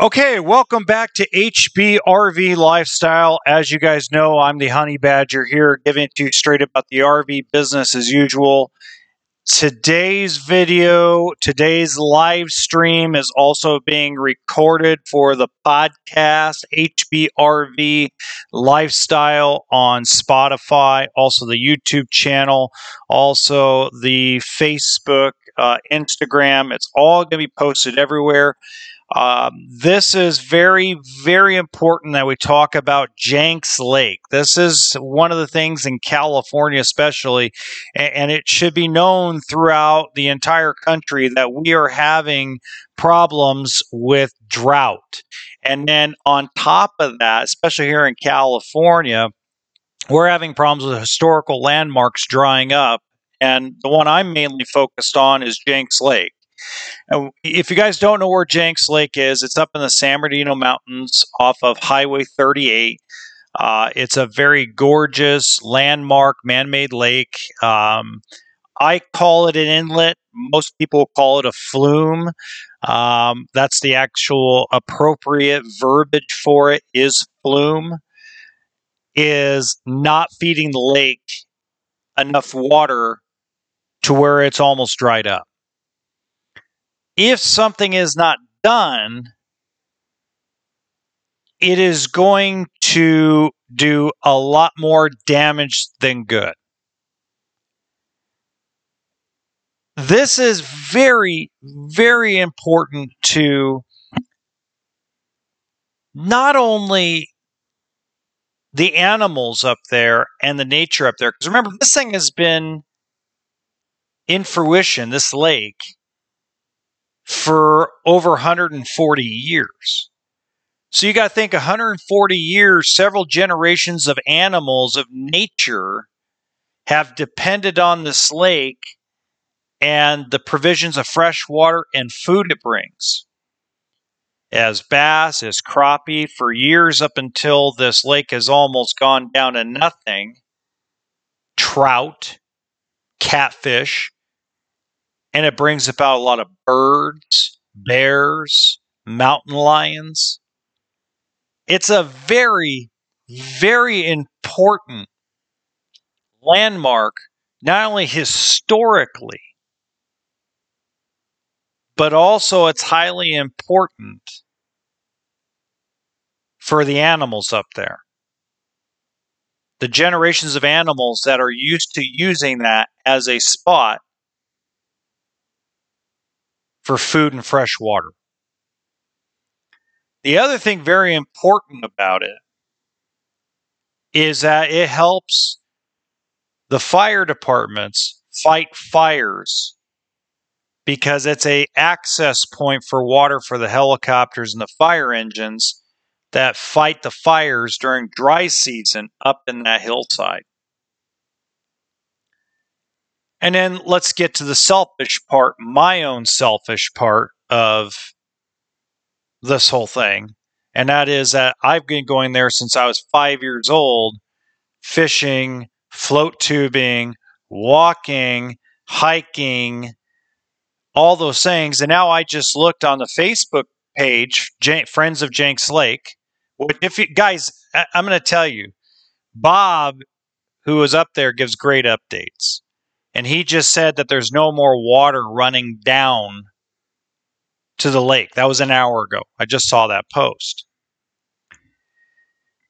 Okay, welcome back to HBRV Lifestyle. As you guys know, I'm the Honey Badger here, giving it to you straight about the RV business as usual. Today's video, today's live stream is also being recorded for the podcast HBRV Lifestyle on Spotify, also the YouTube channel, also the Facebook, uh, Instagram. It's all going to be posted everywhere. Um, this is very, very important that we talk about Jenks Lake. This is one of the things in California, especially, and, and it should be known throughout the entire country that we are having problems with drought. And then on top of that, especially here in California, we're having problems with historical landmarks drying up. And the one I'm mainly focused on is Jenks Lake. And if you guys don't know where Jenks Lake is, it's up in the San Bernardino Mountains off of Highway 38. Uh, it's a very gorgeous landmark man-made lake. Um, I call it an inlet. Most people call it a flume. Um, that's the actual appropriate verbiage for it. Is flume is not feeding the lake enough water to where it's almost dried up if something is not done, it is going to do a lot more damage than good. This is very, very important to not only the animals up there and the nature up there. Because remember, this thing has been in fruition, this lake, for over 140 years. So you got to think 140 years, several generations of animals of nature have depended on this lake and the provisions of fresh water and food it brings. As bass, as crappie, for years up until this lake has almost gone down to nothing, trout, catfish, and it brings about a lot of birds, bears, mountain lions. It's a very, very important landmark, not only historically, but also it's highly important for the animals up there. The generations of animals that are used to using that as a spot for food and fresh water. The other thing very important about it is that it helps the fire departments fight fires because it's a access point for water for the helicopters and the fire engines that fight the fires during dry season up in that hillside. And then let's get to the selfish part, my own selfish part of this whole thing. And that is that I've been going there since I was five years old, fishing, float tubing, walking, hiking, all those things. And now I just looked on the Facebook page, J- Friends of Jenks Lake. If you guys, I- I'm going to tell you, Bob, who was up there, gives great updates and he just said that there's no more water running down to the lake. That was an hour ago. I just saw that post.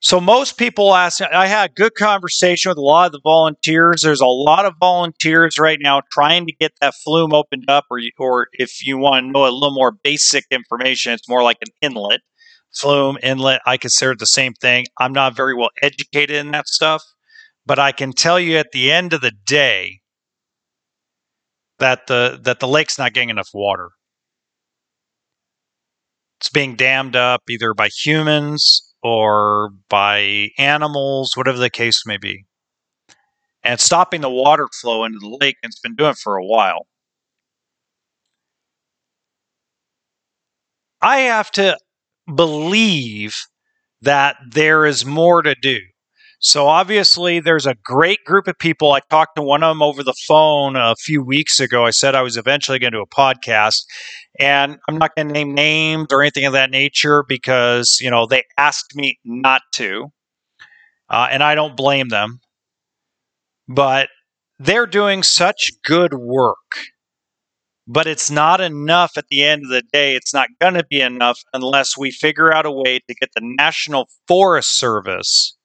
So most people ask. I had a good conversation with a lot of the volunteers. There's a lot of volunteers right now trying to get that flume opened up, or or if you want to know a little more basic information, it's more like an inlet, flume inlet. I consider it the same thing. I'm not very well educated in that stuff, but I can tell you at the end of the day, that the that the lake's not getting enough water. It's being dammed up either by humans or by animals, whatever the case may be. And it's stopping the water flow into the lake, and it's been doing it for a while. I have to believe that there is more to do. So obviously, there's a great group of people. I talked to one of them over the phone a few weeks ago. I said I was eventually going to do a podcast, and I'm not going to name names or anything of that nature because you know they asked me not to, uh, and I don't blame them. But they're doing such good work. But it's not enough at the end of the day. It's not going to be enough unless we figure out a way to get the National Forest Service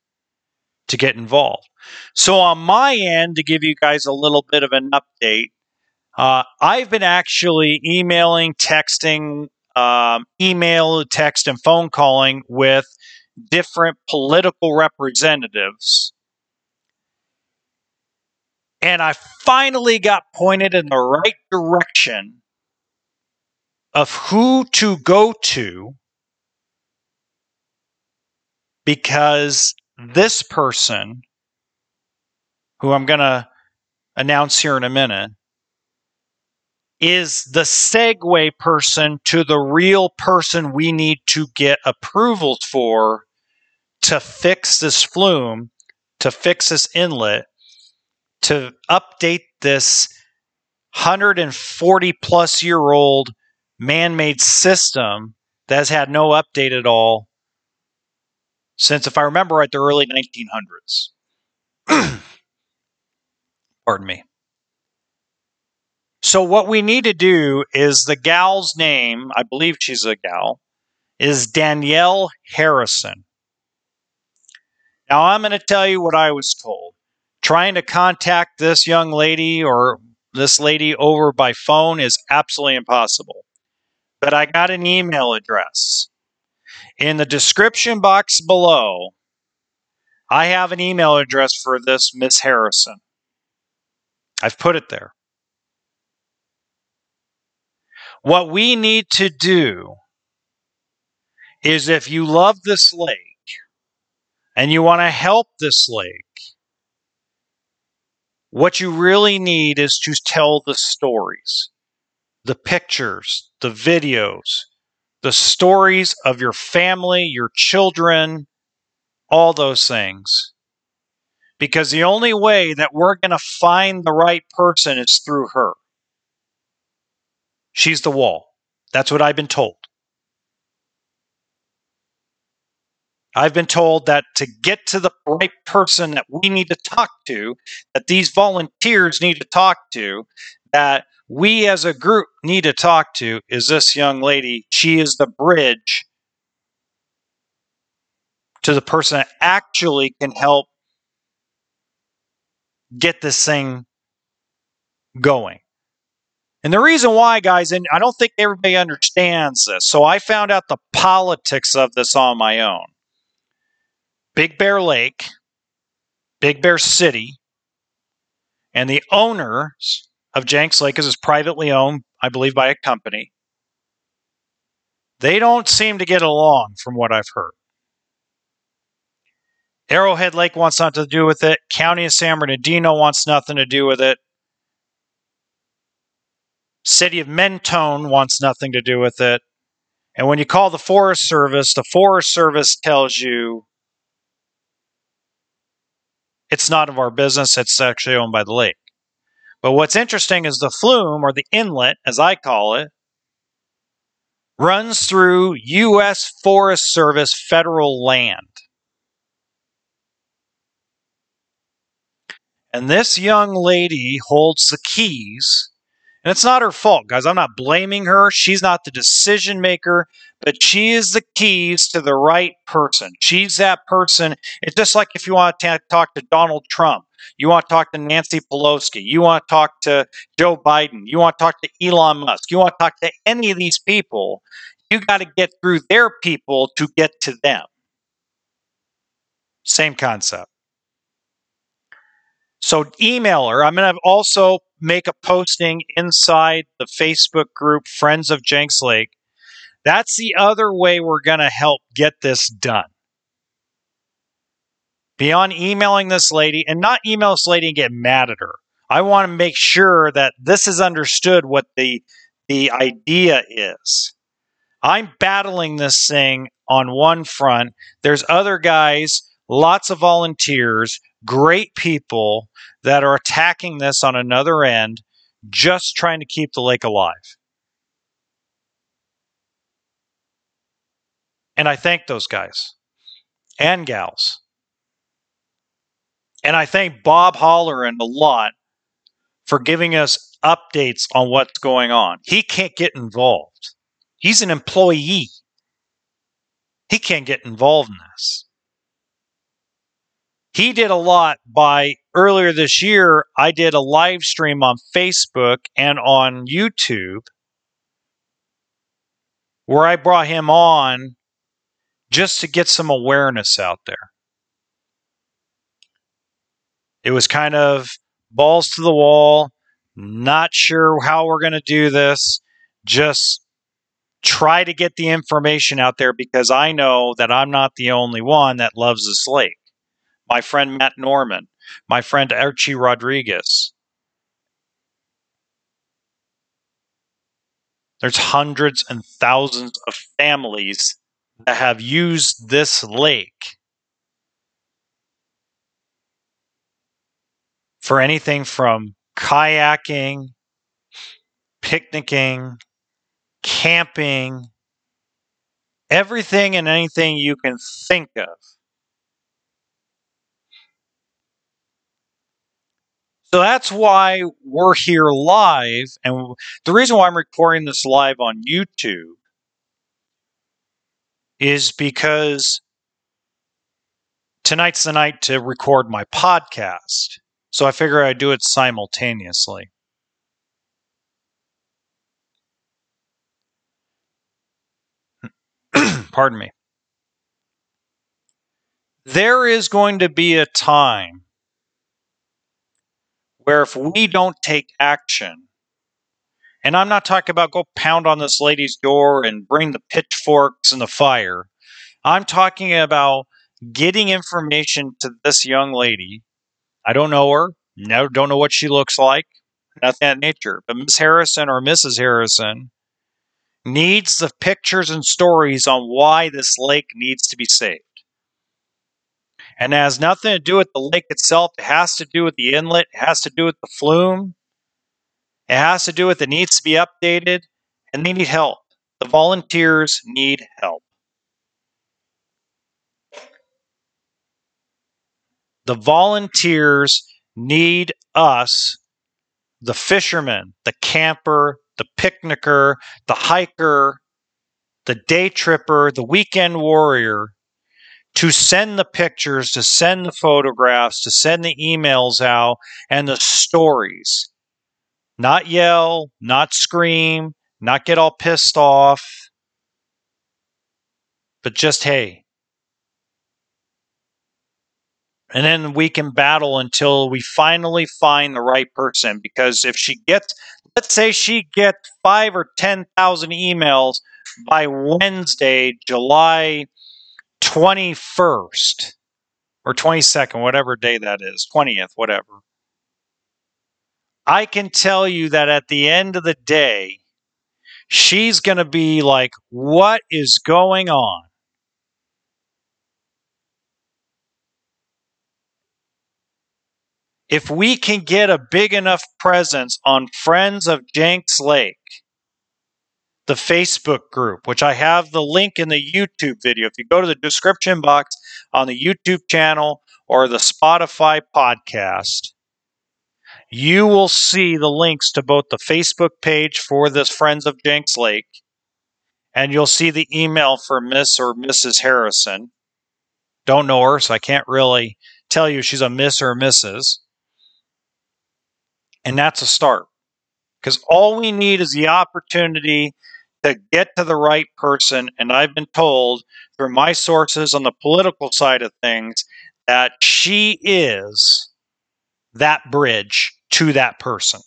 to get involved. So, on my end, to give you guys a little bit of an update, uh, I've been actually emailing, texting, um, email, text, and phone calling with different political representatives. And I finally got pointed in the right direction of who to go to because this person, who I'm going to announce here in a minute, is the segue person to the real person we need to get approvals for to fix this flume, to fix this inlet, to update this 140 plus year old man made system that has had no update at all since, if I remember right, the early 1900s. Pardon me. So, what we need to do is the gal's name, I believe she's a gal, is Danelle Harrison. Now, I'm going to tell you what I was told. Trying to contact this young lady or this lady over by phone is absolutely impossible. But I got an email address. In the description box below, I have an email address for this Miss Harrison. I've put it there. What we need to do is if you love this lake and you want to help this lake, what you really need is to tell the stories, the pictures, the videos, the stories of your family, your children, all those things. Because the only way that we're going to find the right person is through her. She's the wall. That's what I've been told. I've been told that to get to the right person that we need to talk to, that these volunteers need to talk to, that we as a group need to talk to is this young lady. She is the bridge to the person that actually can help get this thing going. And the reason why, guys, and I don't think everybody understands this, so I found out the politics of this on my own. Big Bear Lake, Big Bear City, and the owners of Jenks Lake is privately owned, I believe, by a company. They don't seem to get along, from what I've heard. Arrowhead Lake wants nothing to do with it. County of San Bernardino wants nothing to do with it. City of Mentone wants nothing to do with it. And when you call the Forest Service, the Forest Service tells you it's not of our business, it's actually owned by the lake. But what's interesting is the flume, or the inlet, as I call it, runs through U.S. Forest Service federal land. And this young lady holds the keys and it's not her fault, guys. I'm not blaming her. She's not the decision maker, but she is the keys to the right person. She's that person. It's just like if you want to talk to Donald Trump, you want to talk to Nancy Pelosi, you want to talk to Joe Biden, you want to talk to Elon Musk, you want to talk to any of these people, you got to get through their people to get to them. Same concept. So email her. I'm going to also make a posting inside the Facebook group Friends of Jenks Lake. That's the other way we're going to help get this done. Beyond emailing this lady and not email this lady and get mad at her. I want to make sure that this is understood what the the idea is. I'm battling this thing on one front. There's other guys lots of volunteers, great people that are attacking this on another end, just trying to keep the lake alive. And I thank those guys and gals. And I thank Bob Holleran a lot for giving us updates on what's going on. He can't get involved. He's an employee. He can't get involved in this. He did a lot by earlier this year. I did a live stream on Facebook and on YouTube where I brought him on just to get some awareness out there. It was kind of balls to the wall, not sure how we're going to do this, just try to get the information out there because I know that I'm not the only one that loves this lake. My friend Matt Norman, my friend Archie Rodriguez. There's hundreds and thousands of families that have used this lake for anything from kayaking, picnicking, camping, everything and anything you can think of. So that's why we're here live. And the reason why I'm recording this live on YouTube is because tonight's the night to record my podcast. So I figure I'd do it simultaneously. Pardon me. There is going to be a time where if we don't take action, and I'm not talking about go pound on this lady's door and bring the pitchforks and the fire. I'm talking about getting information to this young lady. I don't know her, no, don't know what she looks like, nothing that nature. But Miss Harrison or Mrs. Harrison needs the pictures and stories on why this lake needs to be saved. And it has nothing to do with the lake itself. It has to do with the inlet. It has to do with the flume. It has to do with it needs to be updated and they need help. The volunteers need help. The volunteers need us, the fisherman, the camper, the picnicker, the hiker, the day tripper, the weekend warrior, to send the pictures, to send the photographs, to send the emails out, and the stories not yell, not scream, not get all pissed off, but just, hey. And then we can battle until we finally find the right person. Because if she gets, let's say she gets five or 10,000 emails by Wednesday, July 21st or 22nd, whatever day that is, 20th, whatever I can tell you that at the end of the day, she's going to be like, What is going on? If we can get a big enough presence on Friends of Jenks Lake, the Facebook group, which I have the link in the YouTube video. If you go to the description box on the YouTube channel or the Spotify podcast, you will see the links to both the Facebook page for this Friends of Jenks Lake, and you'll see the email for Miss or Mrs. Harrison. Don't know her, so I can't really tell you she's a Miss or Mrs. And that's a start. Because all we need is the opportunity to get to the right person. And I've been told through my sources on the political side of things that she is that bridge to that person.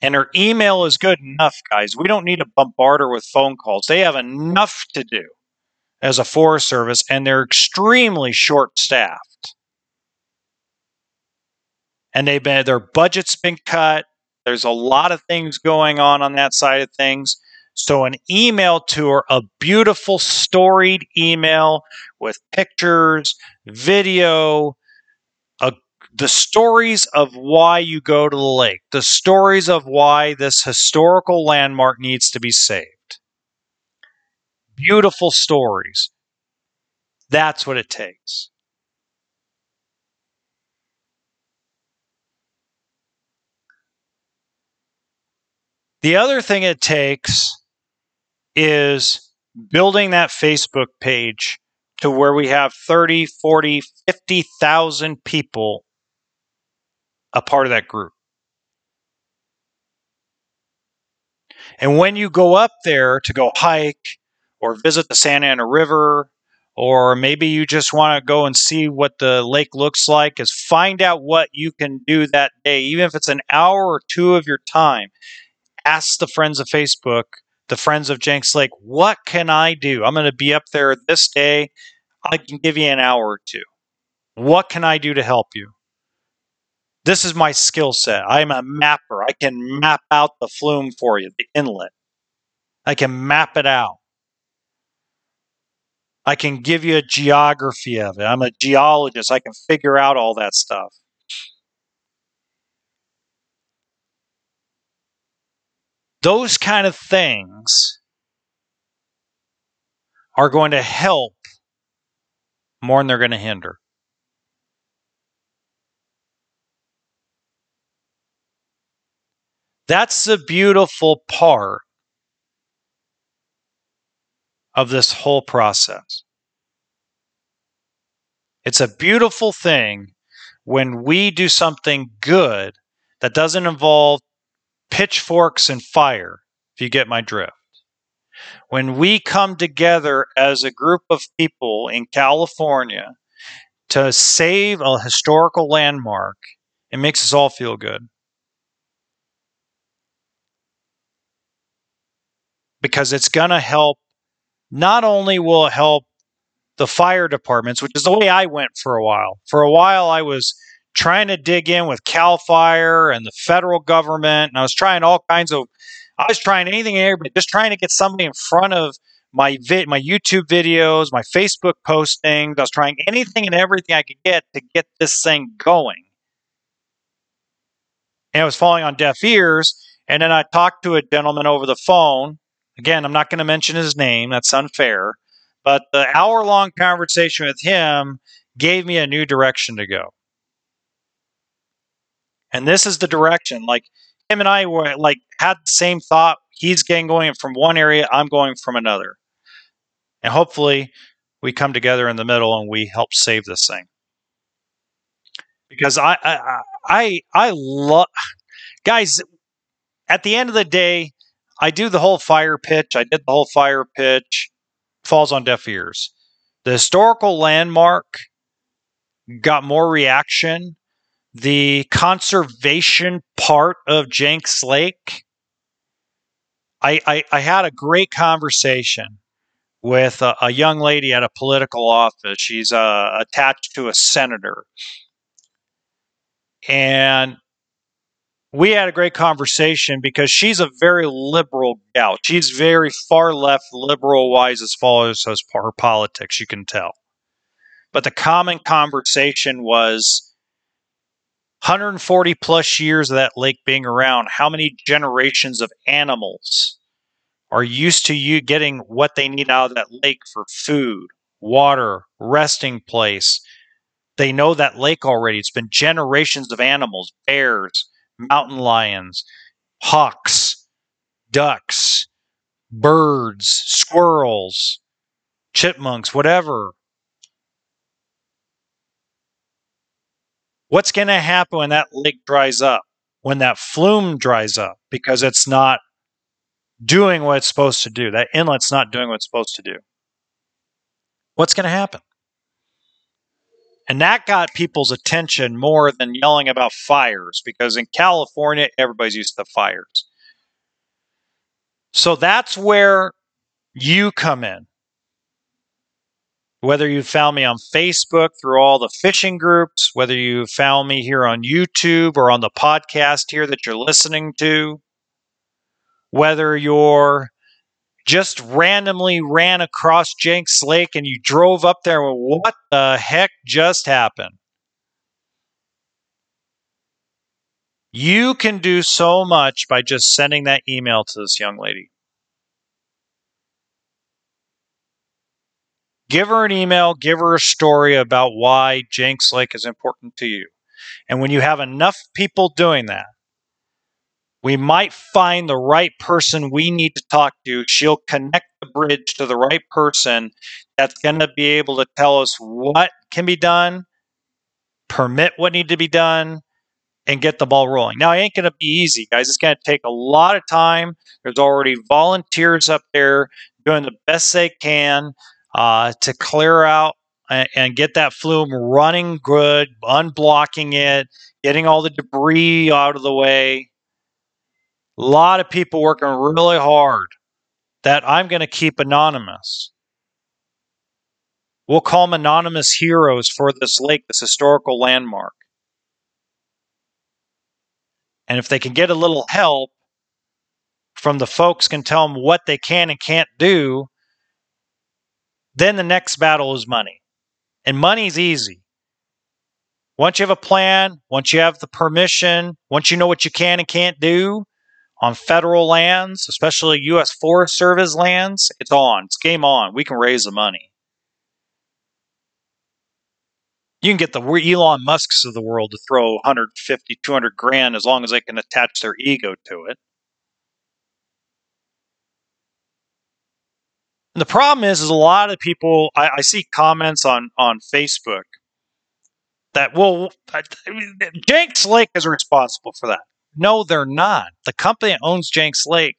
And her email is good enough, guys. We don't need to bombard her with phone calls. They have enough to do as a Forest Service, and they're extremely short staffed. And they've been their budget's been cut. There's a lot of things going on on that side of things. So, an email tour, a beautiful storied email with pictures, video, a, the stories of why you go to the lake, the stories of why this historical landmark needs to be saved. Beautiful stories. That's what it takes. The other thing it takes is building that Facebook page to where we have 30, 40, 50,000 people a part of that group. And when you go up there to go hike or visit the Santa Ana River, or maybe you just want to go and see what the lake looks like, is find out what you can do that day, even if it's an hour or two of your time. Ask the friends of Facebook, the friends of Jenks Lake, what can I do? I'm going to be up there this day. I can give you an hour or two. What can I do to help you? This is my skill set. I'm a mapper. I can map out the flume for you, the inlet. I can map it out. I can give you a geography of it. I'm a geologist. I can figure out all that stuff. Those kind of things are going to help more than they're going to hinder. That's the beautiful part of this whole process. It's a beautiful thing when we do something good that doesn't involve pitchforks and fire, if you get my drift. When we come together as a group of people in California to save a historical landmark, it makes us all feel good. because it's going to help. Not only will it help the fire departments, which is the way I went for a while. For a while, I was trying to dig in with Cal Fire and the federal government, and I was trying all kinds of. I was trying anything and everything, just trying to get somebody in front of my vid, my YouTube videos, my Facebook postings. I was trying anything and everything I could get to get this thing going, and it was falling on deaf ears. And then I talked to a gentleman over the phone Again, I'm not going to mention his name, that's unfair. But the hour long conversation with him gave me a new direction to go. And this is the direction. Like him and I were like had the same thought. He's getting going from one area, I'm going from another. And hopefully we come together in the middle and we help save this thing. Because I I I, I love guys, at the end of the day, I do the whole fire pitch. I did the whole fire pitch. Falls on deaf ears. The historical landmark got more reaction. The conservation part of Jenks Lake, I, I, I had a great conversation with a, a, young lady at a political office. She's uh, attached to a senator. And we had a great conversation because she's a very liberal gal. She's very far left, liberal wise as far as her politics, you can tell. But the common conversation was 140 plus years of that lake being around. How many generations of animals are used to you getting what they need out of that lake for food, water, resting place? They know that lake already. It's been generations of animals, bears, mountain lions, hawks, ducks, birds, squirrels, chipmunks, whatever. What's going to happen when that lake dries up? When that flume dries up because it's not doing what it's supposed to do. That inlet's not doing what it's supposed to do. What's going to happen? And that got people's attention more than yelling about fires because in California, everybody's used to fires. So that's where you come in. Whether you found me on Facebook through all the fishing groups, whether you found me here on YouTube or on the podcast here that you're listening to, whether you're just randomly ran across Jenks Lake and you drove up there. What the heck just happened? You can do so much by just sending that email to this young lady. Give her an email, give her a story about why Jenks Lake is important to you. And when you have enough people doing that, we might find the right person we need to talk to. She'll connect the bridge to the right person that's going to be able to tell us what can be done, permit what need to be done, and get the ball rolling. Now, it ain't going to be easy, guys. It's going to take a lot of time. There's already volunteers up there doing the best they can uh, to clear out and, and get that flume running good, unblocking it, getting all the debris out of the way. A lot of people working really hard that I'm going to keep anonymous. We'll call them anonymous heroes for this lake, this historical landmark. And if they can get a little help from the folks can tell them what they can and can't do, then the next battle is money. And money's easy. Once you have a plan, once you have the permission, once you know what you can and can't do, on federal lands, especially U.S. Forest Service lands, it's on. It's game on. We can raise the money. You can get the Elon Musks of the world to throw 150, 200 grand as long as they can attach their ego to it. And the problem is, is a lot of people. I, I see comments on on Facebook that well, Jenks Lake is responsible for that. No, they're not. The company that owns Jenks Lake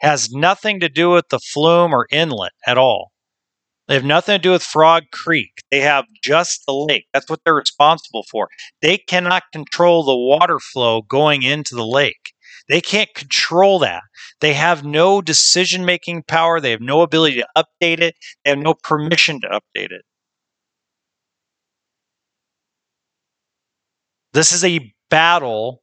has nothing to do with the flume or inlet at all. They have nothing to do with Frog Creek. They have just the lake. That's what they're responsible for. They cannot control the water flow going into the lake. They can't control that. They have no decision making power. They have no ability to update it. They have no permission to update it. This is a battle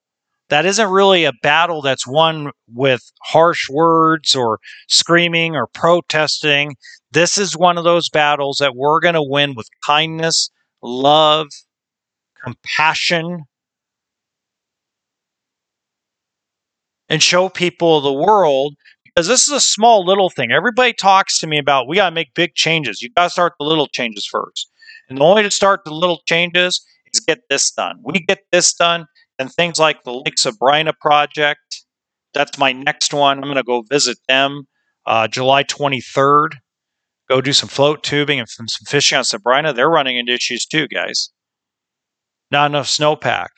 that isn't really a battle that's won with harsh words or screaming or protesting. This is one of those battles that we're going to win with kindness, love, compassion, and show people the world because this is a small little thing. Everybody talks to me about we got to make big changes. You got to start the little changes first. And the only way to start the little changes is get this done. We get this done, and things like the Lake Sabrina project. That's my next one. I'm going to go visit them uh, July 23rd. Go do some float tubing and some fishing on Sabrina. They're running into issues too, guys. Not enough snowpack.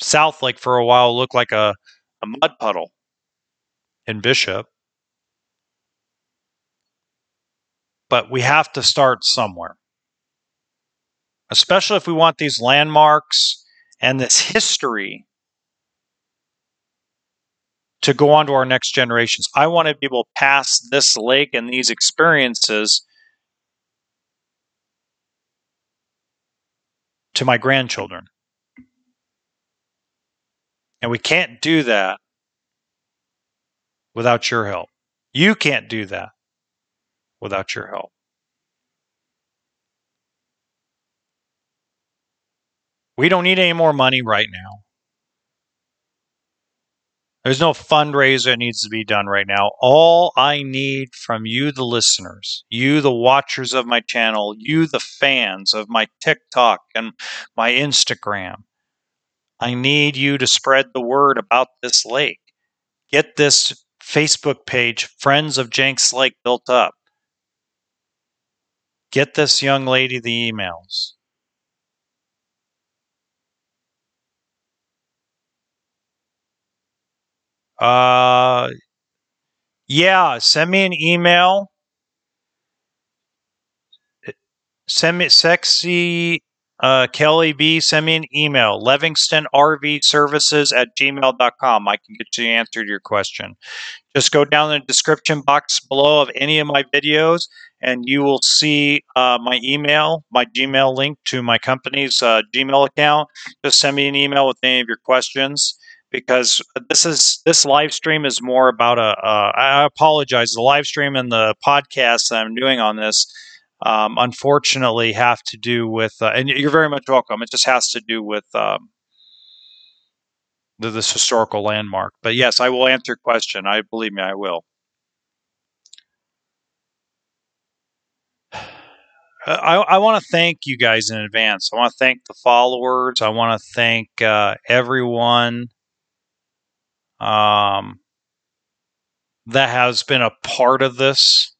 South Lake for a while looked like a, a mud puddle in Bishop. But we have to start somewhere especially if we want these landmarks and this history to go on to our next generations. I want to be able to pass this lake and these experiences to my grandchildren. And we can't do that without your help. You can't do that without your help. We don't need any more money right now. There's no fundraiser that needs to be done right now. All I need from you, the listeners, you, the watchers of my channel, you, the fans of my TikTok and my Instagram, I need you to spread the word about this lake. Get this Facebook page, Friends of Jenks Lake, built up. Get this young lady the emails. Uh, yeah, send me an email. Send me sexy uh, Kelly B. Send me an email. Levingston RV Services at gmail.com. I can get you the answer to your question. Just go down in the description box below of any of my videos and you will see uh, my email, my Gmail link to my company's uh, Gmail account. Just send me an email with any of your questions because this is this live stream is more about a. Uh, I apologize. The live stream and the podcast that I'm doing on this, um, unfortunately, have to do with. Uh, and you're very much welcome. It just has to do with. Um, the, this historical landmark. But yes, I will answer your question. I believe me, I will. I, I want to thank you guys in advance. I want to thank the followers. I want to thank uh, everyone um, that has been a part of this.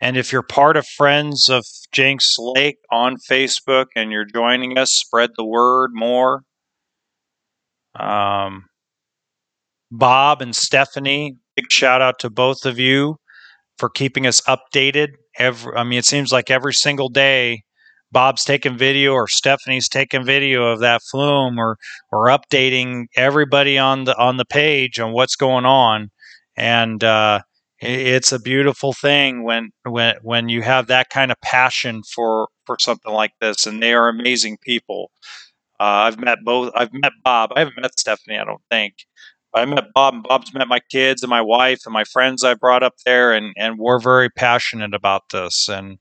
And if you're part of Friends of Jenks Lake on Facebook and you're joining us, spread the word more. Um, Bob and Stephanie, big shout out to both of you for keeping us updated. Every, I mean, it seems like every single day, Bob's taking video or Stephanie's taking video of that flume or or updating everybody on the on the page on what's going on, and uh, it's a beautiful thing when when when you have that kind of passion for for something like this, and they are amazing people. Uh, I've met both. I've met Bob. I haven't met Stephanie. I don't think. I met Bob, and Bob's met my kids and my wife and my friends I brought up there, and and we're very passionate about this. And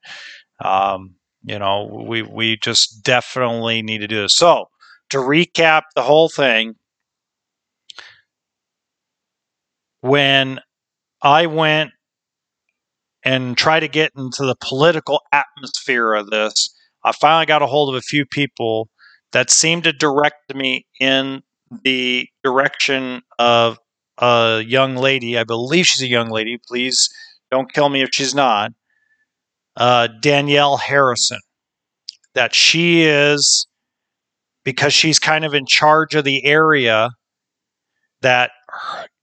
um, you know, we we just definitely need to do this. So to recap the whole thing, when I went and tried to get into the political atmosphere of this, I finally got a hold of a few people that seemed to direct me in the direction of a young lady. I believe she's a young lady. Please don't kill me if she's not. Uh, Danelle Harrison. That she is, because she's kind of in charge of the area, that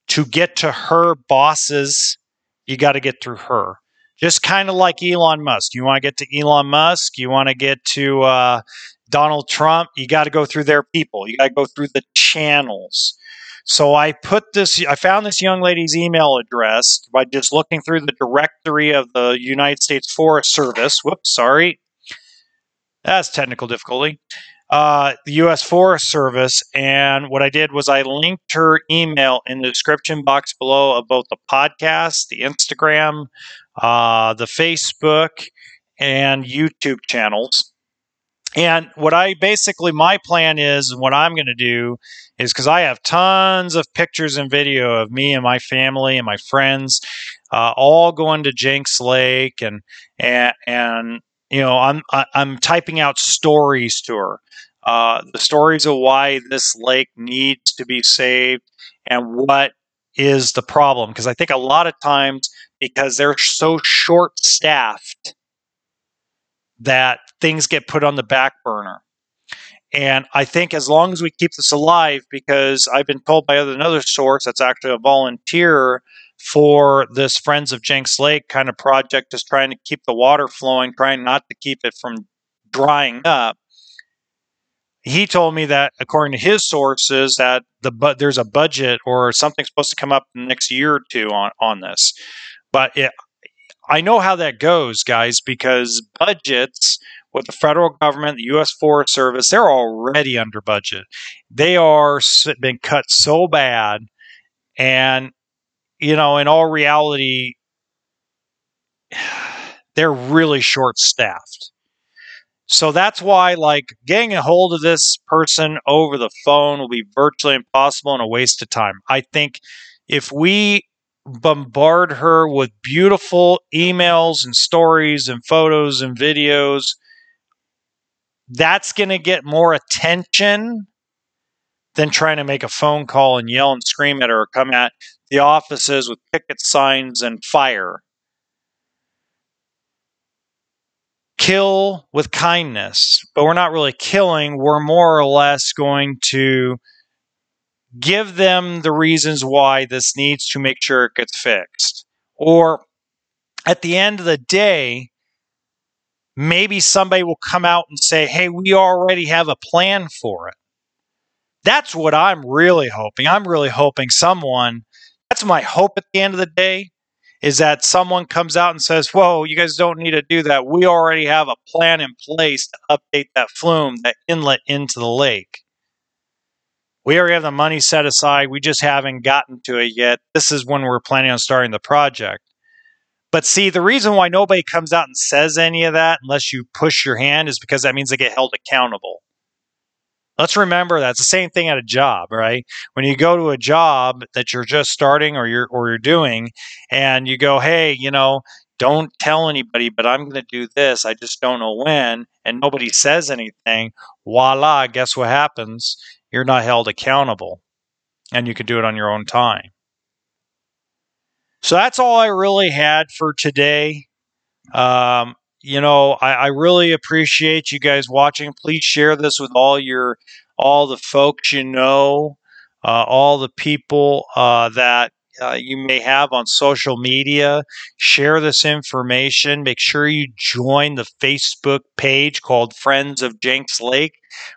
to get to her bosses, you got to get through her. Just kind of like Elon Musk. You want to get to Elon Musk, you want to get to uh, Donald Trump, you got to go through their people. You got to go through the channels. So I put this, I found this young lady's email address by just looking through the directory of the United States Forest Service. Whoops, sorry. That's technical difficulty. Uh, the U.S. Forest Service. And what I did was I linked her email in the description box below of both the podcast, the Instagram, uh, the Facebook, and YouTube channels. And what I basically, my plan is, and what I'm going to do is because I have tons of pictures and video of me and my family and my friends uh, all going to Jenks Lake and, and, and, you know, I'm, I'm typing out stories to her. Uh, the stories of why this lake needs to be saved and what is the problem. Because I think a lot of times, because they're so short staffed, that things get put on the back burner. And I think as long as we keep this alive, because I've been told by another source that's actually a volunteer for this Friends of Jenks Lake kind of project, is trying to keep the water flowing, trying not to keep it from drying up. He told me that according to his sources, that the but there's a budget or something supposed to come up in the next year or two on on this. But it, I know how that goes, guys, because budgets with the federal government, the U.S. Forest Service, they're already under budget. They are been cut so bad, and you know, in all reality, they're really short staffed. So that's why, like, getting a hold of this person over the phone will be virtually impossible and a waste of time. I think if we bombard her with beautiful emails and stories and photos and videos. That's going to get more attention than trying to make a phone call and yell and scream at her or come at the offices with picket signs and fire. Kill with kindness, but we're not really killing. We're more or less going to give them the reasons why this needs to make sure it gets fixed. Or at the end of the day, maybe somebody will come out and say, hey, we already have a plan for it. That's what I'm really hoping. I'm really hoping someone, that's my hope at the end of the day, is that someone comes out and says, whoa, you guys don't need to do that. We already have a plan in place to update that flume, that inlet into the lake We already have the money set aside. We just haven't gotten to it yet. This is when we're planning on starting the project. But see, the reason why nobody comes out and says any of that unless you push your hand is because that means they get held accountable. Let's remember that's the same thing at a job, right? When you go to a job that you're just starting or you're or you're doing and you go, "Hey, you know, don't tell anybody, but I'm going to do this. I just don't know when." And nobody says anything. Voila, guess what happens? You're not held accountable. And you can do it on your own time. So that's all I really had for today. Um, you know, I, I, really appreciate you guys watching. Please share this with all your all the folks you know, uh, all the people uh, that uh, you may have on social media. Share this information. Make sure you join the Facebook page called Friends of Jenks Lake.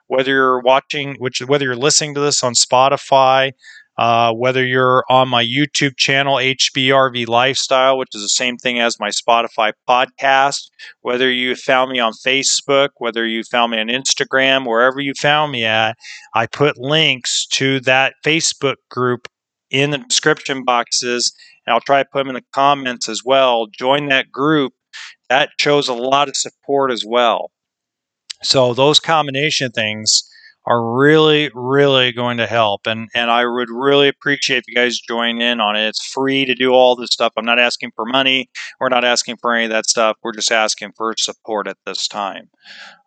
Whether you're watching, which whether you're listening to this on Spotify, uh, whether you're on my YouTube channel, HBRV Lifestyle, which is the same thing as my Spotify podcast, whether you found me on Facebook, whether you found me on Instagram, wherever you found me at, I put links to that Facebook group in the description boxes, and I'll try to put them in the comments as well. Join that group. That shows a lot of support as well. So those combination things are really, really going to help. And and I would really appreciate if you guys join in on it. It's free to do all this stuff. I'm not asking for money. We're not asking for any of that stuff. We're just asking for support at this time.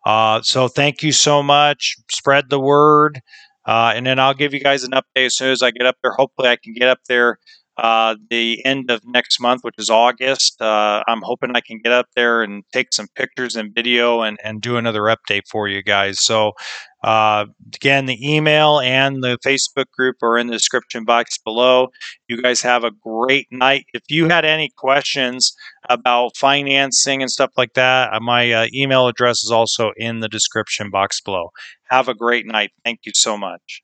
Uh, so thank you so much. Spread the word. Uh, and then I'll give you guys an update as soon as I get up there. Hopefully, I can get up there uh, the end of next month, which is August. Uh, I'm hoping I can get up there and take some pictures and video and, and do another update for you guys. So, uh, again, the email and the Facebook group are in the description box below. You guys have a great night. If you had any questions about financing and stuff like that, uh, my uh, email address is also in the description box below. Have a great night. Thank you so much.